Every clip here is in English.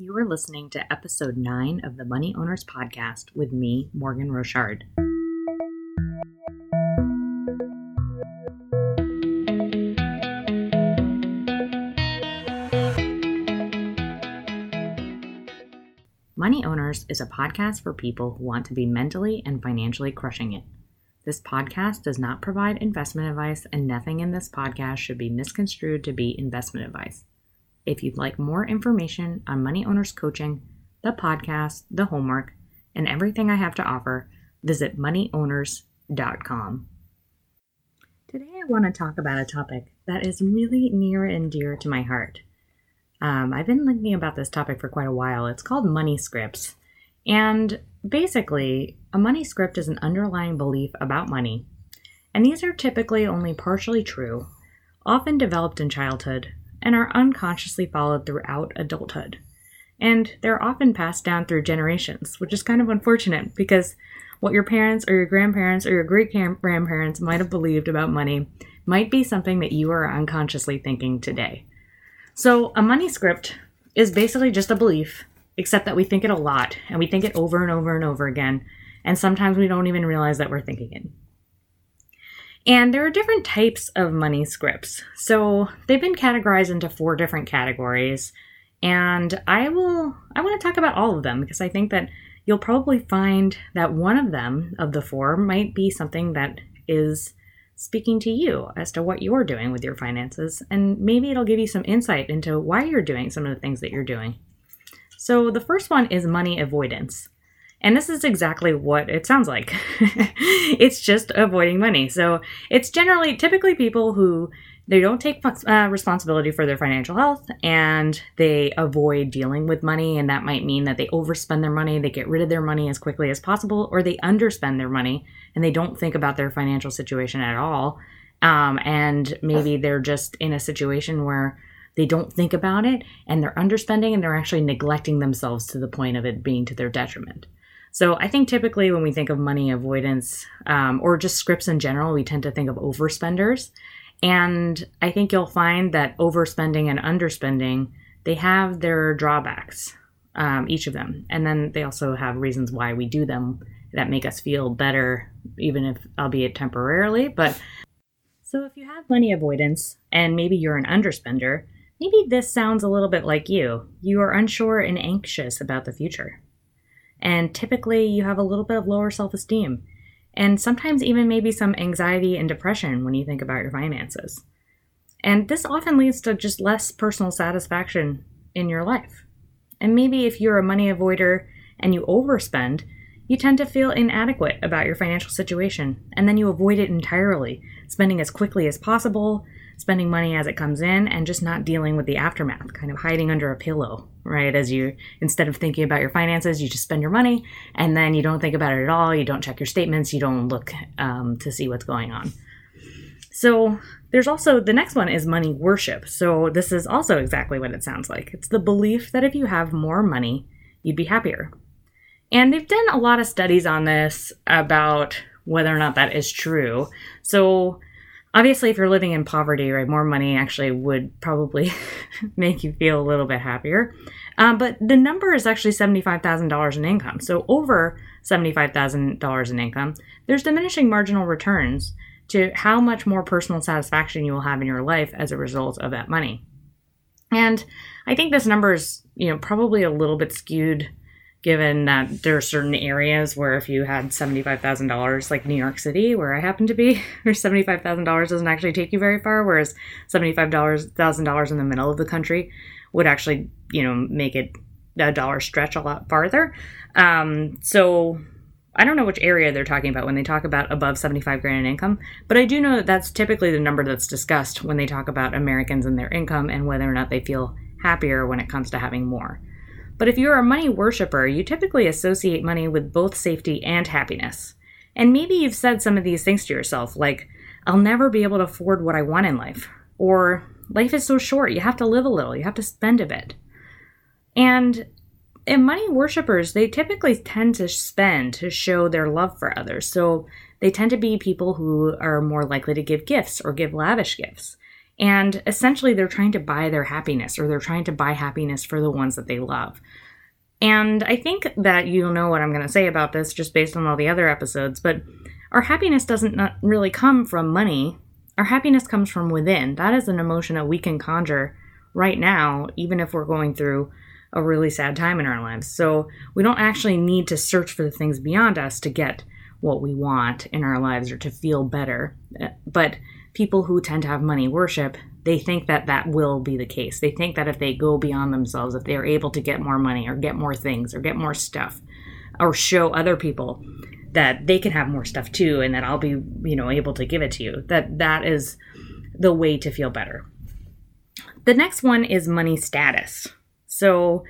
You are listening to episode 9 of the Money Owners Podcast with me, Morgan Rochard. Money Owners is a podcast for people who want to be mentally and financially crushing it. This podcast does not provide investment advice, and nothing in this podcast should be misconstrued to be investment advice. If you'd like more information on Money Owners Coaching, the podcast, the homework, and everything I have to offer, visit moneyowners.com. Today, I want to talk about a topic that is really near and dear to my heart. Um, I've been thinking about this topic for quite a while. It's called money scripts. And basically, a money script is an underlying belief about money. And these are typically only partially true, often developed in childhood, and are unconsciously followed throughout adulthood. And they're often passed down through generations, which is kind of unfortunate because what your parents or your grandparents or your great grandparents might have believed about money might be something that you are unconsciously thinking today. So, a money script is basically just a belief, except that we think it a lot and we think it over and over and over again, and sometimes we don't even realize that we're thinking it. And there are different types of money scripts. So they've been categorized into four different categories. And I will I want to talk about all of them because I think that you'll probably find that one of them of the four might be something that is speaking to you as to what you're doing with your finances and maybe it'll give you some insight into why you're doing some of the things that you're doing. So the first one is money avoidance. And this is exactly what it sounds like. it's just avoiding money. So it's generally, typically people who they don't take uh, responsibility for their financial health and they avoid dealing with money. And that might mean that they overspend their money, they get rid of their money as quickly as possible, or they underspend their money and they don't think about their financial situation at all. Um, and maybe they're just in a situation where they don't think about it and they're underspending and they're actually neglecting themselves to the point of it being to their detriment. So I think typically when we think of money avoidance um, or just scripts in general, we tend to think of overspenders. And I think you'll find that overspending and underspending, they have their drawbacks, um, each of them. And then they also have reasons why we do them that make us feel better, even if, albeit temporarily. But so if you have money avoidance and maybe you're an underspender, maybe this sounds a little bit like you. You are unsure and anxious about the future. And typically, you have a little bit of lower self esteem, and sometimes even maybe some anxiety and depression when you think about your finances. And this often leads to just less personal satisfaction in your life. And maybe if you're a money avoider and you overspend, you tend to feel inadequate about your financial situation, and then you avoid it entirely, spending as quickly as possible, spending money as it comes in and just not dealing with the aftermath, kind of hiding under a pillow, right? As you, instead of thinking about your finances, you just spend your money and then you don't think about it at all. You don't check your statements. You don't look um, to see what's going on. So there's also the next one is money worship. So this is also exactly what it sounds like. It's the belief that if you have more money, you'd be happier. And they've done a lot of studies on this about whether or not that is true. So obviously if you're living in poverty right more money actually would probably make you feel a little bit happier. Um, but the number is actually $75000 in income. So over $75000 in income there's diminishing marginal returns to how much more personal satisfaction you will have in your life as a result of that money. And i think this number is you know probably a little bit skewed given that there are certain areas where if you had $75,000, like New York City, where I happen to be, where $75,000 doesn't actually take you very far, whereas $75,000 in the middle of the country would actually, you know, make it a dollar stretch a lot farther. Um, so I don't know which area they're talking about when they talk about above 75 grand in income, but I do know that that's typically the number that's discussed when they talk about Americans and their income and whether or not they feel happier when it comes to having more. But if you're a money worshiper, you typically associate money with both safety and happiness. And maybe you've said some of these things to yourself, like, I'll never be able to afford what I want in life. Or, life is so short, you have to live a little, you have to spend a bit. And and money worshippers, they typically tend to spend to show their love for others. So they tend to be people who are more likely to give gifts or give lavish gifts. And essentially, they're trying to buy their happiness or they're trying to buy happiness for the ones that they love. And I think that you'll know what I'm going to say about this just based on all the other episodes, but our happiness doesn't really come from money. Our happiness comes from within. That is an emotion that we can conjure right now, even if we're going through a really sad time in our lives. So we don't actually need to search for the things beyond us to get what we want in our lives or to feel better. Uh, but people who tend to have money worship, they think that that will be the case. They think that if they go beyond themselves, if they're able to get more money or get more things or get more stuff or show other people that they can have more stuff too and that I'll be, you know, able to give it to you, that that is the way to feel better. The next one is money status. So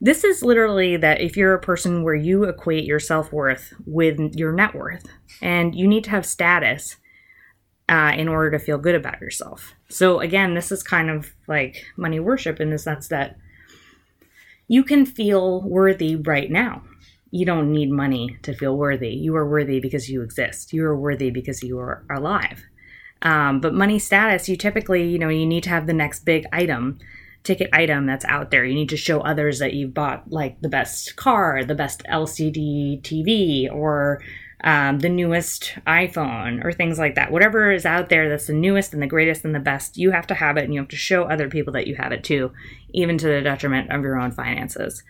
this is literally that if you're a person where you equate your self worth with your net worth, and you need to have status uh, in order to feel good about yourself. So, again, this is kind of like money worship in the sense that you can feel worthy right now. You don't need money to feel worthy. You are worthy because you exist. You are worthy because you are alive. Um, but money status, you typically, you know, you need to have the next big item ticket item that's out there. You need to show others that you've bought like the best car, the best LCD TV, or um, the newest iPhone, or things like that. Whatever is out there that's the newest and the greatest and the best, you have to have it and you have to show other people that you have it too, even to the detriment of your own finances.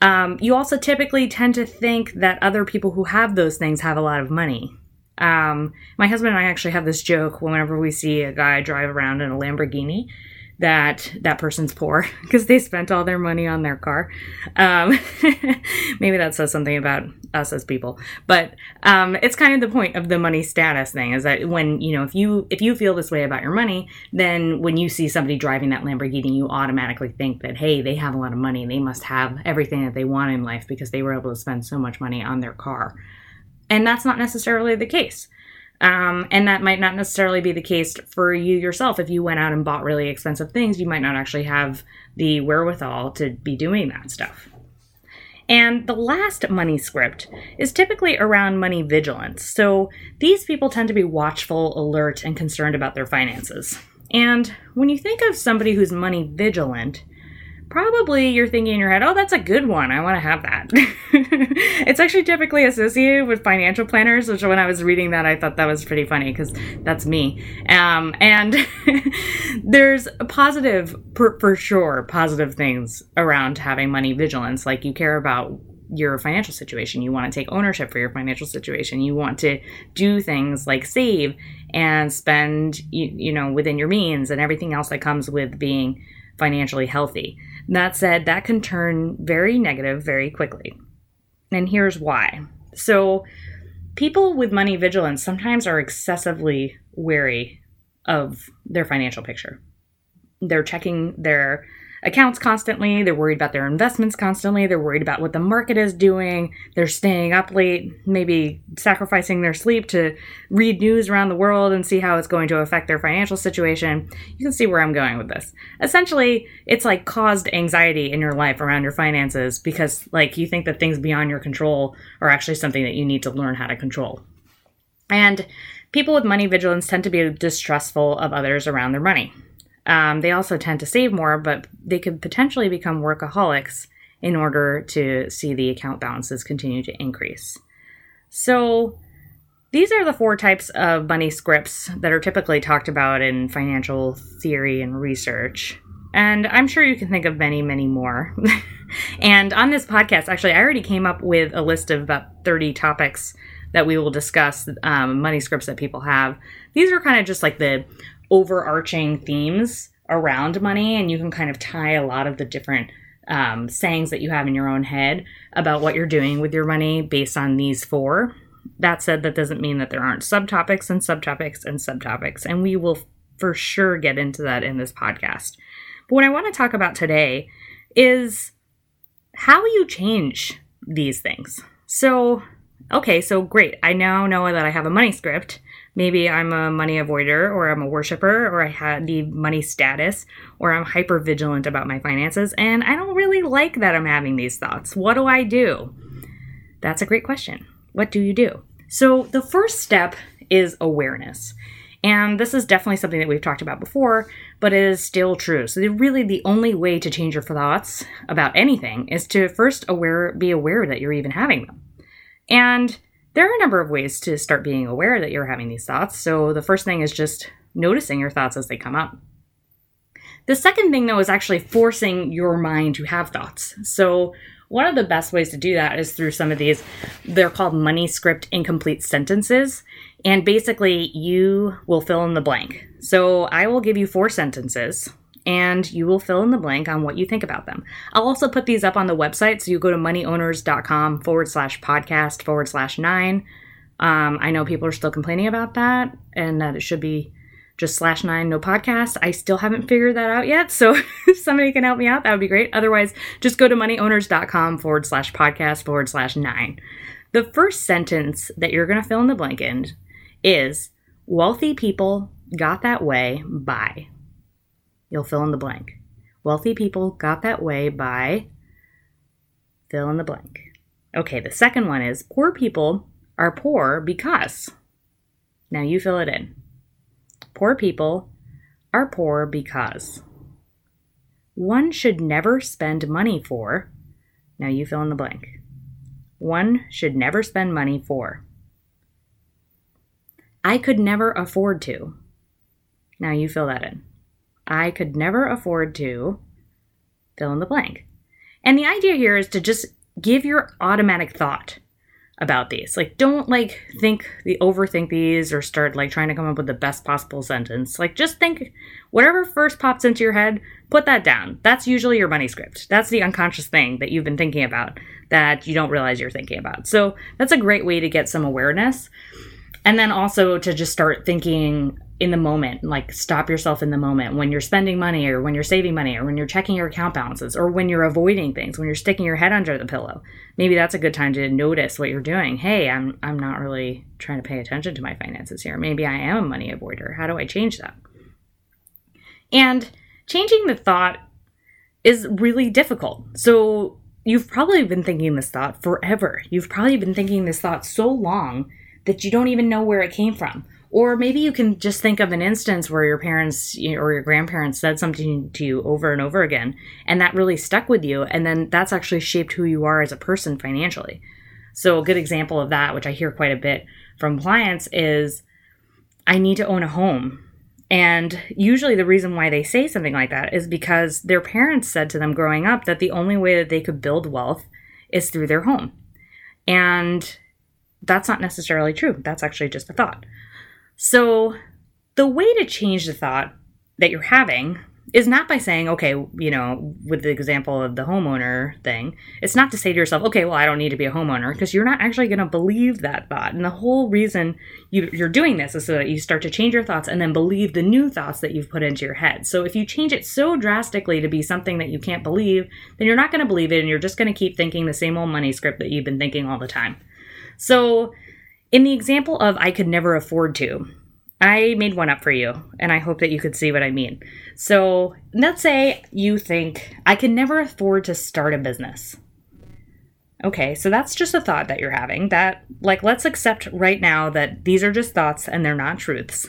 Um, you also typically tend to think that other people who have those things have a lot of money. Um, my husband and I actually have this joke whenever we see a guy drive around in a Lamborghini that that person's poor because they spent all their money on their car. Um, maybe that says something about us as people, but um, it's kind of the point of the money status thing is that when you know if you if you feel this way about your money, then when you see somebody driving that Lamborghini, you automatically think that hey, they have a lot of money, they must have everything that they want in life because they were able to spend so much money on their car, and that's not necessarily the case. Um, and that might not necessarily be the case for you yourself. If you went out and bought really expensive things, you might not actually have the wherewithal to be doing that stuff. And the last money script is typically around money vigilance. So these people tend to be watchful, alert, and concerned about their finances. And when you think of somebody who's money vigilant, probably you're thinking in your head, oh, that's a good one. I want to have that. it's actually typically associated with financial planners, which when I was reading that, I thought that was pretty funny because that's me. Um, and there's positive, for, for sure, positive things around having money vigilance. Like you care about your financial situation. You want to take ownership for your financial situation. You want to do things like save and spend, you, you know, within your means and everything else that comes with being financially healthy. That said, that can turn very negative very quickly. And here's why. So, people with money vigilance sometimes are excessively wary of their financial picture. They're checking their accounts constantly. They're worried about their investments constantly. They're worried about what the market is doing. They're staying up late, maybe sacrificing their sleep to read news around the world and see how it's going to affect their financial situation. You can see where I'm going with this. Essentially, it's like caused anxiety in your life around your finances because like you think that things beyond your control are actually something that you need to learn how to control. And people with money vigilance tend to be distrustful of others around their money. Um, they also tend to save more, but they could potentially become workaholics in order to see the account balances continue to increase. So, these are the four types of money scripts that are typically talked about in financial theory and research. And I'm sure you can think of many, many more. and on this podcast, actually, I already came up with a list of about 30 topics that we will discuss um, money scripts that people have. These are kind of just like the overarching themes around money, and you can kind of tie a lot of the different um, sayings that you have in your own head about what you're doing with your money based on these four. That said, that doesn't mean that there aren't subtopics and subtopics and subtopics, and we will for sure get into that in this podcast. But what I want to talk about today is how you change these things. So, okay, so great. I now know that I have a money script maybe I'm a money avoider or I'm a worshiper or I have the money status or I'm hyper vigilant about my finances and I don't really like that I'm having these thoughts. What do I do? That's a great question. What do you do? So the first step is awareness. And this is definitely something that we've talked about before, but it is still true. So really the only way to change your thoughts about anything is to first aware be aware that you're even having them. And there are a number of ways to start being aware that you're having these thoughts. So the first thing is just noticing your thoughts as they come up. The second thing, though, is actually forcing your mind to have thoughts. So, one of the best ways to do that is through some of these, they're called money script incomplete sentences. And basically, you will fill in the blank. So, I will give you four sentences and you will fill in the blank on what you think about them. I'll also put these up on the website. So, you go to moneyowners.com forward slash podcast forward slash nine. Um, I know people are still complaining about that and that it should be just slash nine, no podcast. I still haven't figured that out yet. So if somebody can help me out, that would be great. Otherwise, just go to moneyowners.com forward slash podcast forward slash nine. The first sentence that you're going to fill in the blank in is wealthy people got that way by. You'll fill in the blank. Wealthy people got that way by fill in the blank. Okay, the second one is poor people are poor because. Now you fill it in. Poor people are poor because one should never spend money for. Now you fill in the blank. One should never spend money for. I could never afford to. Now you fill that in. I could never afford to fill in the blank. And the idea here is to just give your automatic thought about these. Like don't like think the overthink these or start like trying to come up with the best possible sentence. Like just think whatever first pops into your head, put that down. That's usually your money script. That's the unconscious thing that you've been thinking about that you don't realize you're thinking about. So that's a great way to get some awareness. And then also to just start thinking in the moment, like stop yourself in the moment when you're spending money or when you're saving money or when you're checking your account balances or when you're avoiding things, when you're sticking your head under the pillow. Maybe that's a good time to notice what you're doing. Hey, I'm I'm not really trying to pay attention to my finances here. Maybe I am a money avoider. How do I change that? And changing the thought is really difficult. So you've probably been thinking this thought forever. You've probably been thinking this thought so long that you don't even know where it came from or maybe you can just think of an instance where your parents or your grandparents said something to you over and over again, and that really stuck with you. And then that's actually shaped who you are as a person financially. So, a good example of that, which I hear quite a bit from clients, is I need to own a home. And usually, the reason why they say something like that is because their parents said to them growing up that the only way that they could build wealth is through their home. And that's not necessarily true. That's actually just a thought. So, the way to change the thought that you're having is not by saying, okay, you know, with the example of the homeowner thing, it's not to say to yourself, okay, well, I don't need to be a homeowner, because you're not actually going to believe that thought. And the whole reason you, are doing this is so that you start to change your thoughts and then believe the new thoughts that you've put into your head. So if you change it so drastically to be something that you can't believe, then you're not going to believe it and you're just going to keep thinking the same old money script that you've been thinking all the time. So, in the example of I could never afford to, I made one up for you, and I hope that you could see what I mean. So, let's say you think, I can never afford to start a business. Okay, so that's just a thought that you're having. That, like, let's accept right now that these are just thoughts and they're not truths,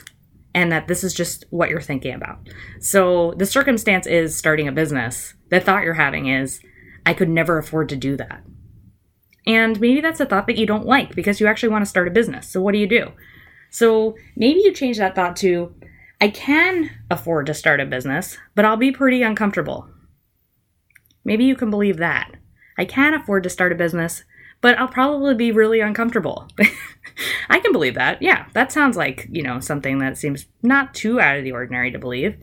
and that this is just what you're thinking about. So, the circumstance is starting a business. The thought you're having is, I could never afford to do that. And maybe that's a thought that you don't like because you actually want to start a business. So what do you do? So maybe you change that thought to I can afford to start a business, but I'll be pretty uncomfortable. Maybe you can believe that. I can afford to start a business, but I'll probably be really uncomfortable. I can believe that. Yeah, that sounds like, you know, something that seems not too out of the ordinary to believe.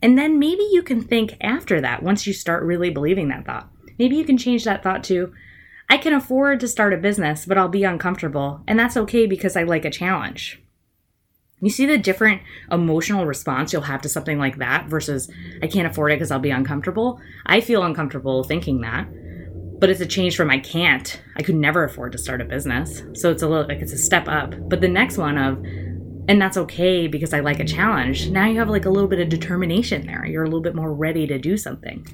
And then maybe you can think after that, once you start really believing that thought. Maybe you can change that thought to, I can afford to start a business, but I'll be uncomfortable, and that's okay because I like a challenge. You see the different emotional response you'll have to something like that versus I can't afford it because I'll be uncomfortable. I feel uncomfortable thinking that, but it's a change from I can't. I could never afford to start a business. So it's a little like it's a step up. But the next one of and that's okay because I like a challenge. Now you have like a little bit of determination there. You're a little bit more ready to do something.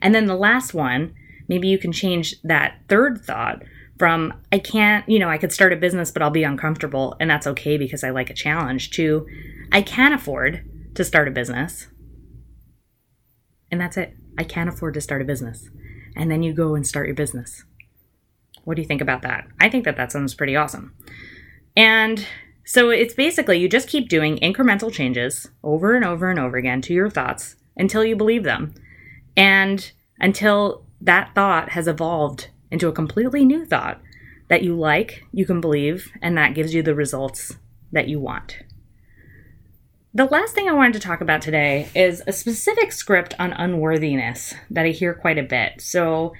And then the last one, maybe you can change that third thought from I can't, you know, I could start a business, but I'll be uncomfortable, and that's okay because I like a challenge, to I can afford to start a business. And that's it. I can't afford to start a business. And then you go and start your business. What do you think about that? I think that that sounds pretty awesome. And so it's basically you just keep doing incremental changes over and over and over again to your thoughts until you believe them. And until that thought has evolved into a completely new thought that you like, you can believe, and that gives you the results that you want. The last thing I wanted to talk about today is a specific script on unworthiness that I hear quite a bit. So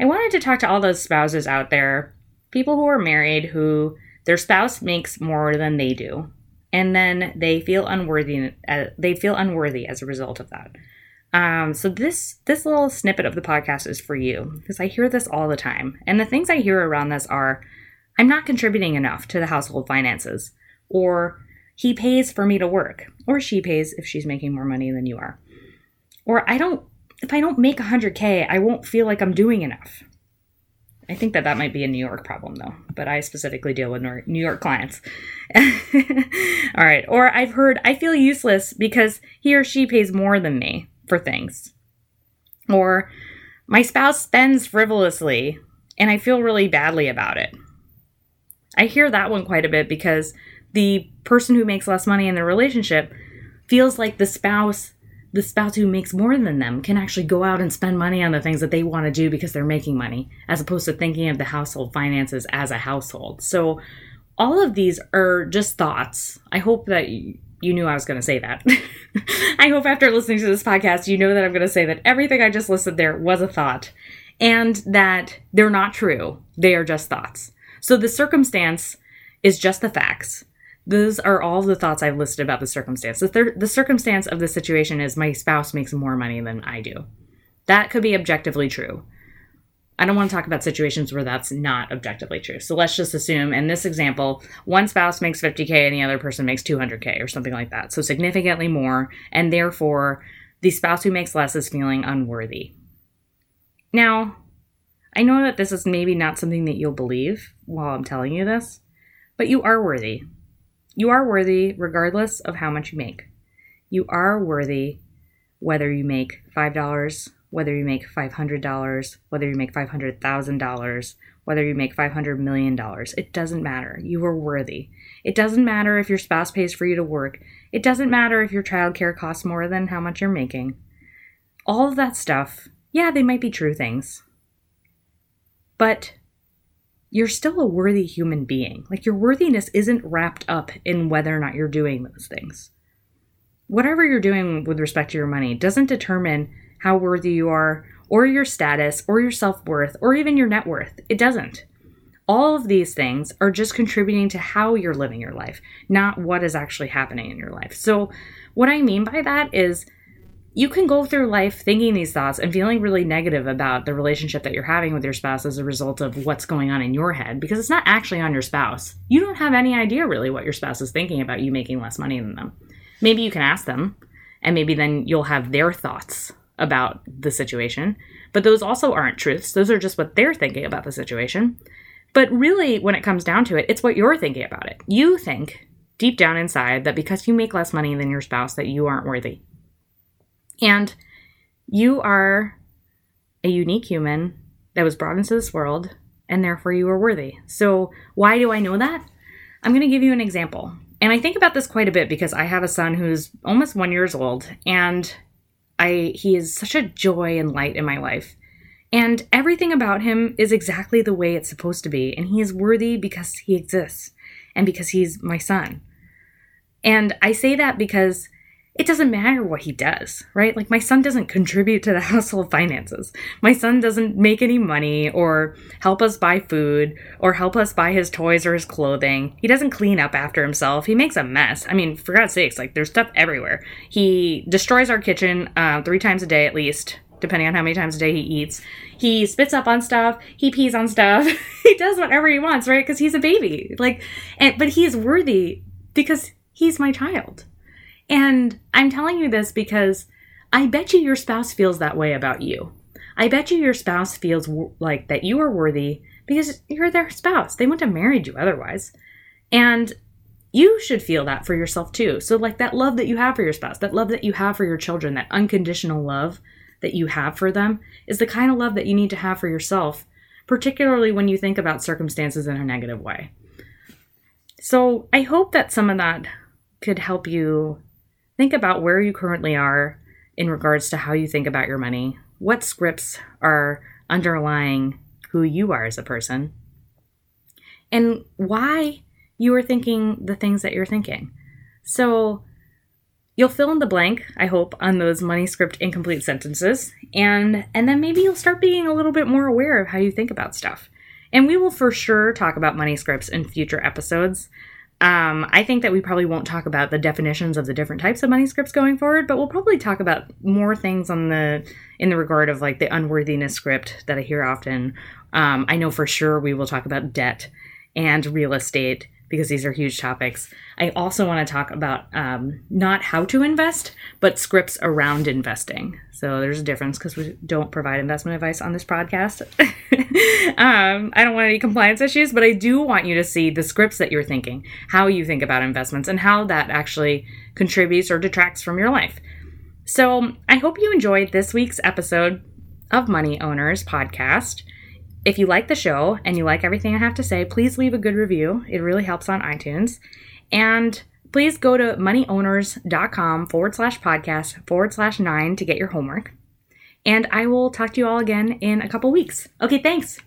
I wanted to talk to all those spouses out there, people who are married who their spouse makes more than they do, and then they feel unworthy. Uh, they feel unworthy as a result of that. Um, so this this little snippet of the podcast is for you because I hear this all the time, and the things I hear around this are, I'm not contributing enough to the household finances, or he pays for me to work, or she pays if she's making more money than you are. Or I don't, if I don't make 100K, I won't feel like I'm doing enough. I think that that might be a New York problem though, but I specifically deal with New York clients. All right. Or I've heard I feel useless because he or she pays more than me for things. Or my spouse spends frivolously and I feel really badly about it. I hear that one quite a bit because the person who makes less money in the relationship feels like the spouse the spouse who makes more than them can actually go out and spend money on the things that they want to do because they're making money as opposed to thinking of the household finances as a household so all of these are just thoughts i hope that you, knew i was going to say that i hope after listening to this podcast you know that i'm going to say that everything i just listed there was a thought and that they're not true they are just thoughts so the circumstance is just the facts those are all the thoughts I've listed about the circumstance. The, thir- the circumstance of the situation is my spouse makes more money than I do. That could be objectively true. I don't want to talk about situations where that's not objectively true. So let's just assume in this example, one spouse makes 50K and the other person makes 200K or something like that. So significantly more. And therefore, the spouse who makes less is feeling unworthy. Now, I know that this is maybe not something that you'll believe while I'm telling you this, but you are worthy. You are worthy regardless of how much you make. You are worthy whether you make $5, whether you make $500, whether you make $500,000, whether you make $500 million. It doesn't matter. You are worthy. It doesn't matter if your spouse pays for you to work. It doesn't matter if your childcare costs more than how much you're making. All of that stuff, yeah, they might be true things. But you're still a worthy human being. Like your worthiness isn't wrapped up in whether or not you're doing those things. Whatever you're doing with respect to your money doesn't determine how worthy you are, or your status, or your self worth, or even your net worth. It doesn't. All of these things are just contributing to how you're living your life, not what is actually happening in your life. So, what I mean by that is you can go through life thinking these thoughts and feeling really negative about the relationship that you're having with your spouse as a result of what's going on in your head because it's not actually on your spouse. You don't have any idea really what your spouse is thinking about you making less money than them. Maybe you can ask them, and maybe then you'll have their thoughts about the situation. But those also aren't truths, those are just what they're thinking about the situation. But really, when it comes down to it, it's what you're thinking about it. You think deep down inside that because you make less money than your spouse, that you aren't worthy and you are a unique human that was brought into this world, and therefore you are worthy. So, why do I know that? I'm going to give you an example. And I think about this quite a bit because I have a son who's almost one years old, and I he is such a joy and light in my life. And everything about him is exactly the way it's supposed to be. And he is worthy because he exists and because he's my son. And I say that because it doesn't matter what he does, right? Like, my son doesn't contribute to the household finances. My son doesn't make any money or help us buy food or help us buy his toys or his clothing. He doesn't clean up after himself. He makes a mess. I mean, for God's sakes, like, there's stuff everywhere. He destroys our kitchen uh, three times a day at least, depending on how many times a day he eats. He spits up on stuff. He pees on stuff. he does whatever he wants, right? Because he's a baby. Like, and, but he is worthy because he's my child and I'm telling you this because I bet you your spouse feels that way about you. I bet you your spouse feels w- like that you are worthy because you're their spouse. They wouldn't have married you otherwise. And you should feel that for yourself too. So, like that love that you have for your spouse, that love that you have for your children, that unconditional love that you have for them is the kind of love that you need to have for yourself, particularly when you think about circumstances in a negative way. So, I hope that some of that could help you think about where you currently are in regards to how you think about your money, what scripts are underlying who you are as a person, and why you are thinking the things that you're thinking. So you'll fill in the blank, I hope, on those money script incomplete sentences, and and then maybe you'll start being a little bit more aware of how you think about stuff. And we will for sure talk about money scripts in future episodes. Um, I think that we probably won't talk about the definitions of the different types of money scripts going forward, but we'll probably talk about more things on the in the regard of like the unworthiness script that I hear often. Um, I know for sure we will talk about debt and real estate because these are huge topics. I also want to talk about um, not how to invest, but scripts around investing. So there's a difference because we don't provide investment advice on this podcast. um, I don't want any compliance issues, but I do want you to see the scripts that you're thinking, how you think about investments, and how that actually contributes or detracts from your life. So I hope you enjoyed this week's episode of Money Owners Podcast. If you like the show and you like everything I have to say, please leave a good review. It really helps on iTunes. And please go to moneyowners.com forward slash podcast forward slash nine to get your homework. And I will talk to you all again in a couple weeks. Okay, thanks.